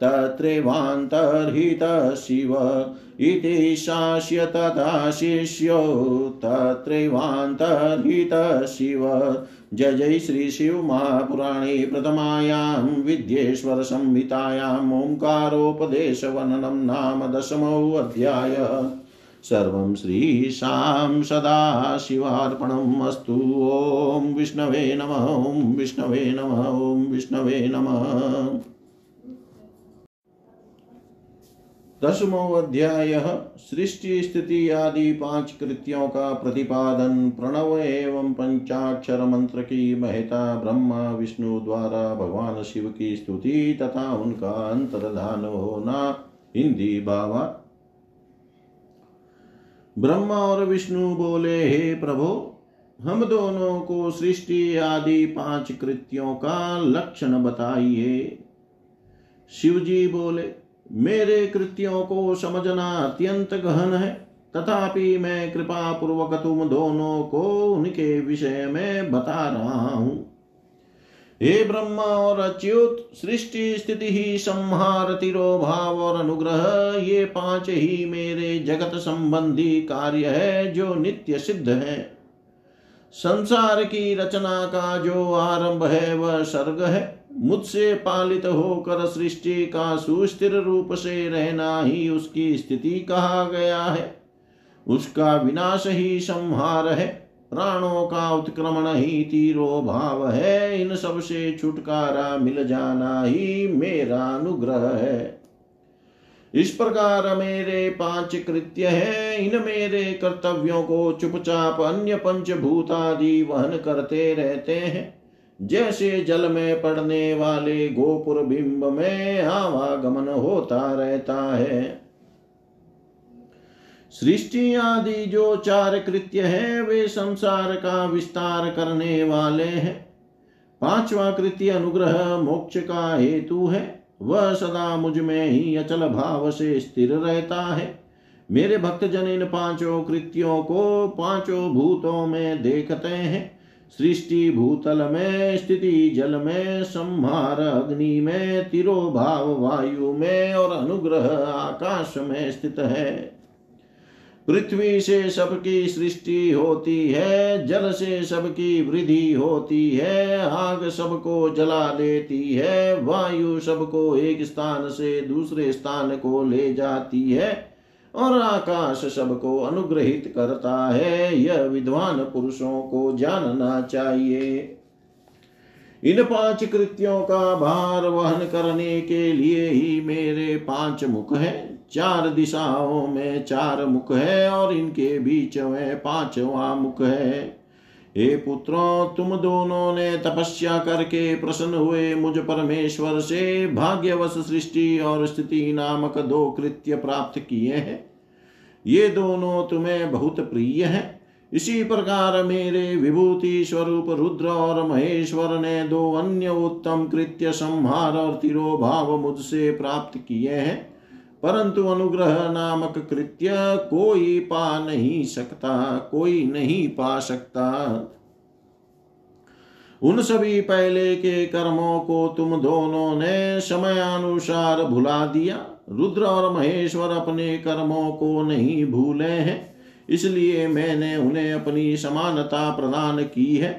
तत्रैवान्तर्हितः शिव इति शास्य तथा शिष्यो तत्रैवान्तर्हितः शिव जय जय श्री शिव महापुराणे प्रथमायां विद्येश्वर संहितायाम् ओङ्कारोपदेशवर्णनं नाम दशमोऽध्यायः सर्वं श्रीशां सदाशिवार्पणम् अस्तु। ॐ विष्णवे नमः, ॐ विष्णवे नमः विष्णवे नमः। दसमो अध्याय सृष्टि स्थिति आदि पाँच कृत्यों का प्रतिपादन, प्रणव एवं पंचाक्षर मंत्र की महता ब्रह्मा विष्णु द्वारा भगवान शिव की स्तुति तथा उनका अंतर्धान होना, हिंदी भावा। ब्रह्मा और विष्णु बोले, हे प्रभो, हम दोनों को सृष्टि आदि पाँच कृत्यों का लक्षण बताइए। शिवजी बोले मेरे कृत्यों को समझना अत्यंत गहन है। तथापि मैं कृपा पूर्वक तुम दोनों को उनके विषय में बता रहा हूँ। हे ब्रह्मा और अच्युत, सृष्टि, स्थिति ही, संहार, तिरोभाव और अनुग्रह, ये पाँच ही मेरे जगत संबंधी कार्य है जो नित्य सिद्ध है। संसार की रचना का जो आरंभ है, वह सर्ग है। मुझसे पालित होकर सृष्टि का सुस्थिर रूप से रहना ही उसकी स्थिति कहा गया है। उसका विनाश ही संहार है। प्राणों का उत्क्रमण ही तीरो भाव है। इन सबसे छुटकारा मिल जाना ही मेरा अनुग्रह है। इस प्रकार मेरे पाँच कृत्य है। इन मेरे कर्तव्यों को चुपचाप अन्य पंचभूतादि वहन करते रहते हैं। जैसे जल में पड़ने वाले गोपुर बिंब में आवागमन होता रहता है। सृष्टि आदि जो चार कृत्य है, वे संसार का विस्तार करने वाले हैं। पांचवा कृत्य अनुग्रह मोक्ष का हेतु है। वह सदा मुझमें ही अचल भाव से स्थिर रहता है। मेरे भक्तजन इन पाँचों कृत्यों को पाँचों भूतों में देखते हैं। सृष्टि भूतल में स्थिति जल में संहार अग्नि में, तिरोभाव वायु में और अनुग्रह आकाश में स्थित है। पृथ्वी से सबकी सृष्टि होती है, जल से सबकी वृद्धि होती है, आग सबको जला देती है, वायु सबको एक स्थान से दूसरे स्थान को ले जाती है। और आकाश सबको अनुग्रहित करता है। यह विद्वान पुरुषों को जानना चाहिए। इन पाँच कृत्यों का भार वहन करने के लिए ही मेरे पाँच मुख हैं। चार दिशाओं में चार मुख है और इनके बीच में पांचवा मुख है। हे पुत्रों, तुम दोनों ने तपस्या करके प्रसन्न हुए मुझ परमेश्वर से भाग्यवश सृष्टि और स्थिति नामक दो कृत्य प्राप्त किए हैं। ये दोनों तुम्हें बहुत प्रिय हैं। इसी प्रकार मेरे विभूति स्वरूप रुद्र और महेश्वर ने दो अन्य उत्तम कृत्य संहार और तिरोभाव मुझसे प्राप्त किए हैं। परंतु अनुग्रह नामक कृत्य कोई पा नहीं सकता, कोई नहीं पा सकता। उन सभी पहले के कर्मों को तुम दोनों ने समय अनुसार भुला दिया। रुद्र और महेश्वर अपने कर्मों को नहीं भूले हैं, इसलिए मैंने उन्हें अपनी समानता प्रदान की है।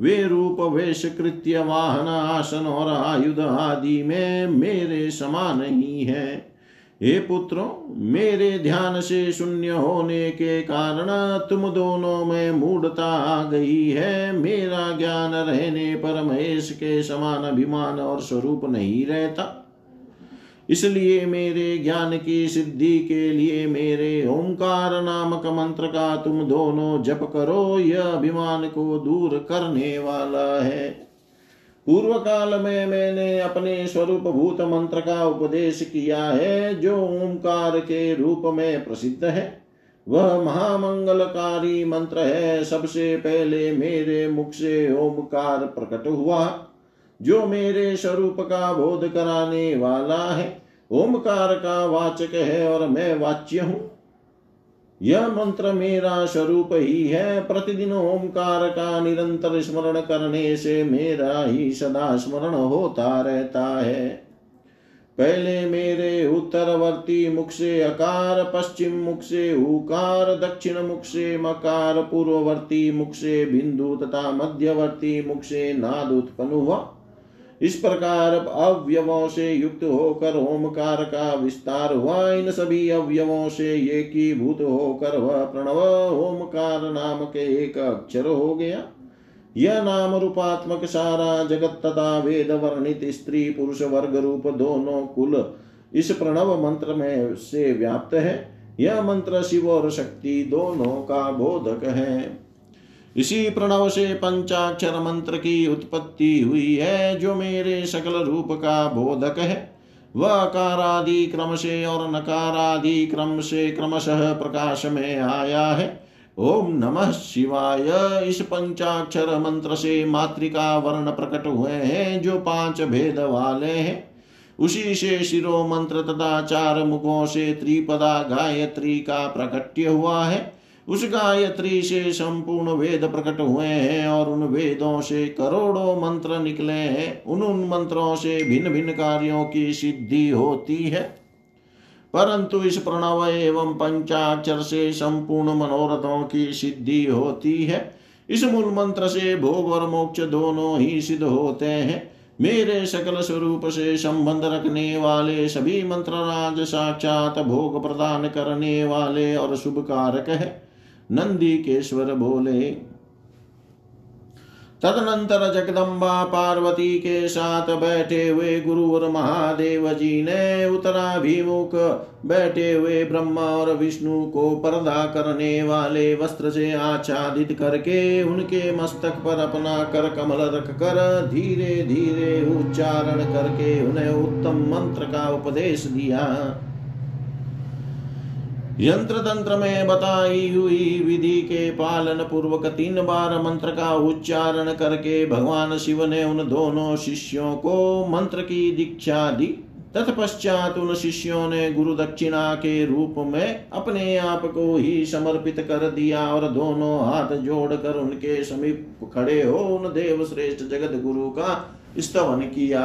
वे रूप, वेश, कृत्य, वाहन, आसन और आयुध आदि में मेरे समान ही है। हे पुत्रों, मेरे ध्यान से शून्य होने के कारण तुम दोनों में मूढ़ता आ गई है। मेरा ज्ञान रहने पर महेश के समान अभिमान और स्वरूप नहीं रहता। इसलिए मेरे ज्ञान की सिद्धि के लिए मेरे ओंकार नामक मंत्र का तुम दोनों जप करो। यह अभिमान को दूर करने वाला है। पूर्व काल में मैंने अपने स्वरूप भूत मंत्र का उपदेश किया है, जो ओंकार के रूप में प्रसिद्ध है। वह महामंगलकारी मंत्र है। सबसे पहले मेरे मुख से ओमकार प्रकट हुआ, जो मेरे स्वरूप का बोध कराने वाला है। ओमकार का वाचक है और मैं वाच्य हूँ। यह मंत्र मेरा स्वरूप ही है। प्रतिदिन ओंकार का निरंतर स्मरण करने से मेरा ही सदा स्मरण होता रहता है। पहले मेरे उत्तरवर्ती मुख से अकार, पश्चिम मुख से उकार, दक्षिण मुख से मकार, पूर्ववर्ती मुख से बिंदु तथा मध्यवर्ती मुख से नाद उत्पन्न हुआ। इस प्रकार अवयवों से युक्त होकर ओमकार का विस्तार हुआ। इन सभी अवयवों से एकीभूत होकर वह प्रणव ओमकार नाम के एक अक्षर हो गया। यह नाम रूपात्मक सारा जगत तथा वेद वर्णित स्त्री पुरुष वर्ग रूप दोनों कुल इस प्रणव मंत्र में से व्याप्त है। यह मंत्र शिव और शक्ति दोनों का बोधक है। इसी प्रणव से पंचाक्षर मंत्र की उत्पत्ति हुई है, जो मेरे सकल रूप का बोधक है। वह आकारादि क्रम से और नकारादि क्रम से क्रमशः प्रकाश में आया है। ओम नमः शिवाय। इस पंचाक्षर मंत्र से मातृका वर्ण प्रकट हुए हैं, जो पाँच भेद वाले हैं। उसी से शिरो मंत्र तथा चार मुखों से त्रिपदा गायत्री का प्रकट्य हुआ है। उस गायत्री से संपूर्ण वेद प्रकट हुए हैं और उन वेदों से करोड़ों मंत्र निकले हैं। उन उन मंत्रों से भिन्न भिन्न कार्यों की सिद्धि होती है। परंतु इस प्रणव एवं पंचाक्षर से संपूर्ण मनोरथों की सिद्धि होती है। इस मूल मंत्र से भोग और मोक्ष दोनों ही सिद्ध होते हैं। मेरे सकल स्वरूप से संबंध रखने वाले सभी मंत्र राज साक्षात भोग प्रदान करने वाले और शुभ कारक है। नंदी केश्वर बोले। तदनंतर जगदम्बा पार्वती के साथ बैठे हुए गुरु और महादेव जी ने उत्तराभिमुख बैठे हुए ब्रह्मा और विष्णु को पर्दा करने वाले वस्त्र से आच्छादित करके उनके मस्तक पर अपना कर कमल रख कर धीरे धीरे उच्चारण करके उन्हें उत्तम मंत्र का उपदेश दिया। यंत्र तंत्र में बताई हुई विधि के पालन पूर्वक तीन बार मंत्र का उच्चारण करके भगवान शिव ने उन दोनों शिष्यों को मंत्र की दीक्षा दी। तत्पश्चात उन शिष्यों ने गुरु दक्षिणा के रूप में अपने आप को ही समर्पित कर दिया और दोनों हाथ जोड़कर उनके समीप खड़े हो उन देव श्रेष्ठ जगत गुरु का स्तवन किया।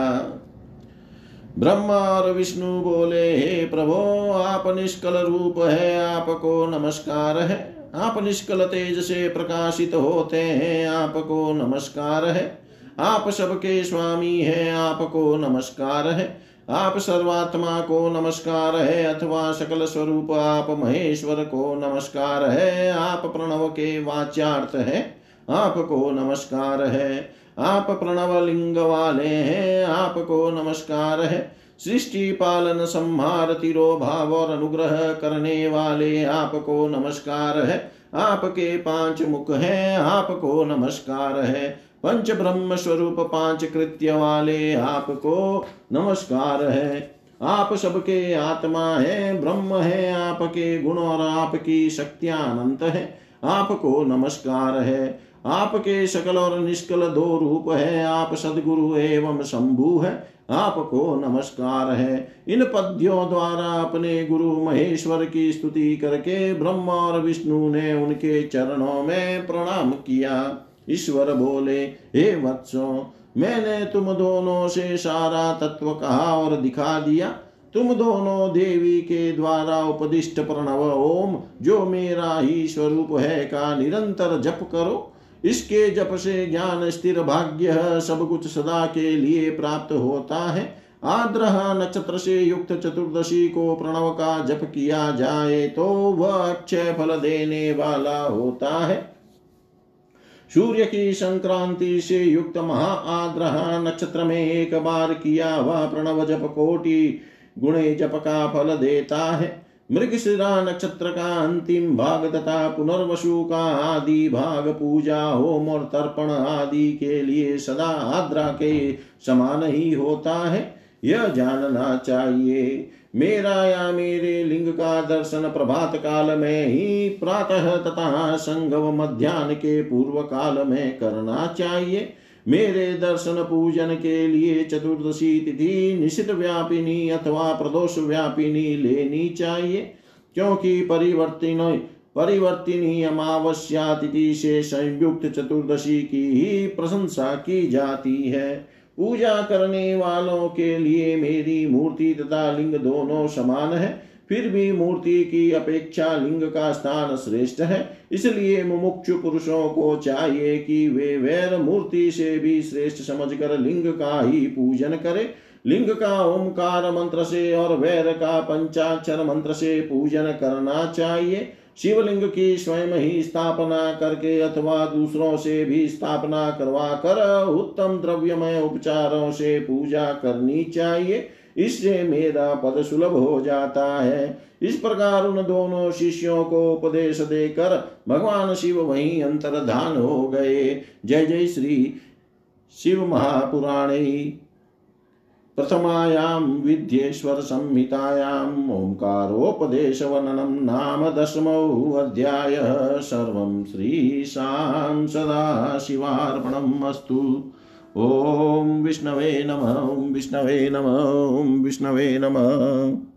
ब्रह्मा और विष्णु बोले, हे प्रभो, आप निष्कल रूप है, आपको नमस्कार है। आप निष्कल तेज से प्रकाशित होते हैं, आपको नमस्कार है। आप सबके स्वामी हैं, आपको नमस्कार है। आप सर्वात्मा को नमस्कार है, अथवा सकल स्वरूप आप महेश्वर को नमस्कार है। आप प्रणव के वाच्यार्थ है, आपको नमस्कार है। आप प्रणव लिंग वाले हैं, आपको नमस्कार है। सृष्टि पालन संहार तिरोभाव और अनुग्रह करने वाले आपको नमस्कार है। आपके पाँच मुख हैं, आपको नमस्कार है। पंच ब्रह्म स्वरूप, पाँच कृत्य वाले आपको नमस्कार है। आप सबके आत्मा है, ब्रह्म है, आपके गुण और आपकी शक्तियाँ अनंत है। आपको नमस्कार है। आपके सकल और निष्कल दो रूप है, आप सदगुरु एवं शंभु है, आपको नमस्कार है। इन पद्यों द्वारा अपने गुरु महेश्वर की स्तुति करके ब्रह्मा और विष्णु ने उनके चरणों में प्रणाम किया। ईश्वर बोले, हे वत्सो, मैंने तुम दोनों से सारा तत्व कहा और दिखा दिया। तुम दोनों देवी के द्वारा उपदिष्ट प्रणव ओम, जो मेरा ही स्वरूप है, का निरंतर जप करो। इसके जप से ज्ञान, स्थिर भाग्य सब कुछ सदा के लिए प्राप्त होता है। आद्र नक्षत्र से युक्त चतुर्दशी को प्रणव का जप किया जाए तो वह अक्षय फल देने वाला होता है। सूर्य की संक्रांति से युक्त महा आग्रह नक्षत्र में एक बार किया वह प्रणव जप कोटि गुणे जप का फल देता है। मृगशिरा नक्षत्र का अंतिम भाग तथा पुनर्वसु का आदि भाग पूजा होम और तर्पण आदि के लिए सदा आद्रा के समान ही होता है। यह जानना चाहिए, मेरा या मेरे लिंग का दर्शन प्रभात काल में ही प्रातः तथा संगव मध्यान्ह के पूर्व काल में करना चाहिए। मेरे दर्शन पूजन के लिए चतुर्दशी तिथि निशित व्यापिनी अथवा प्रदोष व्यापिनी लेनी चाहिए, क्योंकि परिवर्तिन परिवर्तिनी अमावस्या तिथि से संयुक्त चतुर्दशी की ही प्रशंसा की जाती है। पूजा करने वालों के लिए मेरी मूर्ति तथा लिंग दोनों समान है। फिर भी मूर्ति की अपेक्षा लिंग का स्थान श्रेष्ठ है। इसलिए मुमुक्षु पुरुषों को चाहिए कि वे वैर मूर्ति से भी श्रेष्ठ समझकर लिंग का ही पूजन करें। लिंग का ओंकार मंत्र से और वैर का पंचाक्षर मंत्र से पूजन करना चाहिए। शिवलिंग की स्वयं ही स्थापना करके अथवा दूसरों से भी स्थापना करवा कर उत्तम द्रव्यमय उपचारों से पूजा करनी चाहिए। इससे मेरा पद सुलभ हो जाता है। इस प्रकार उन दोनों शिष्यों को उपदेश देकर भगवान शिव वहीं अंतर्धान हो गए। जय जय श्री शिव महापुराणे। प्रथमायां विद्येश्वरसंहितायाम् ओङ्कारोपदेशवर्णनं नाम दशमोऽध्यायः सर्वं श्रीशां सदाशिवार्पणम् अस्तु। ॐ विष्णवे नमः विष्णवे नमः विष्णवे नमः।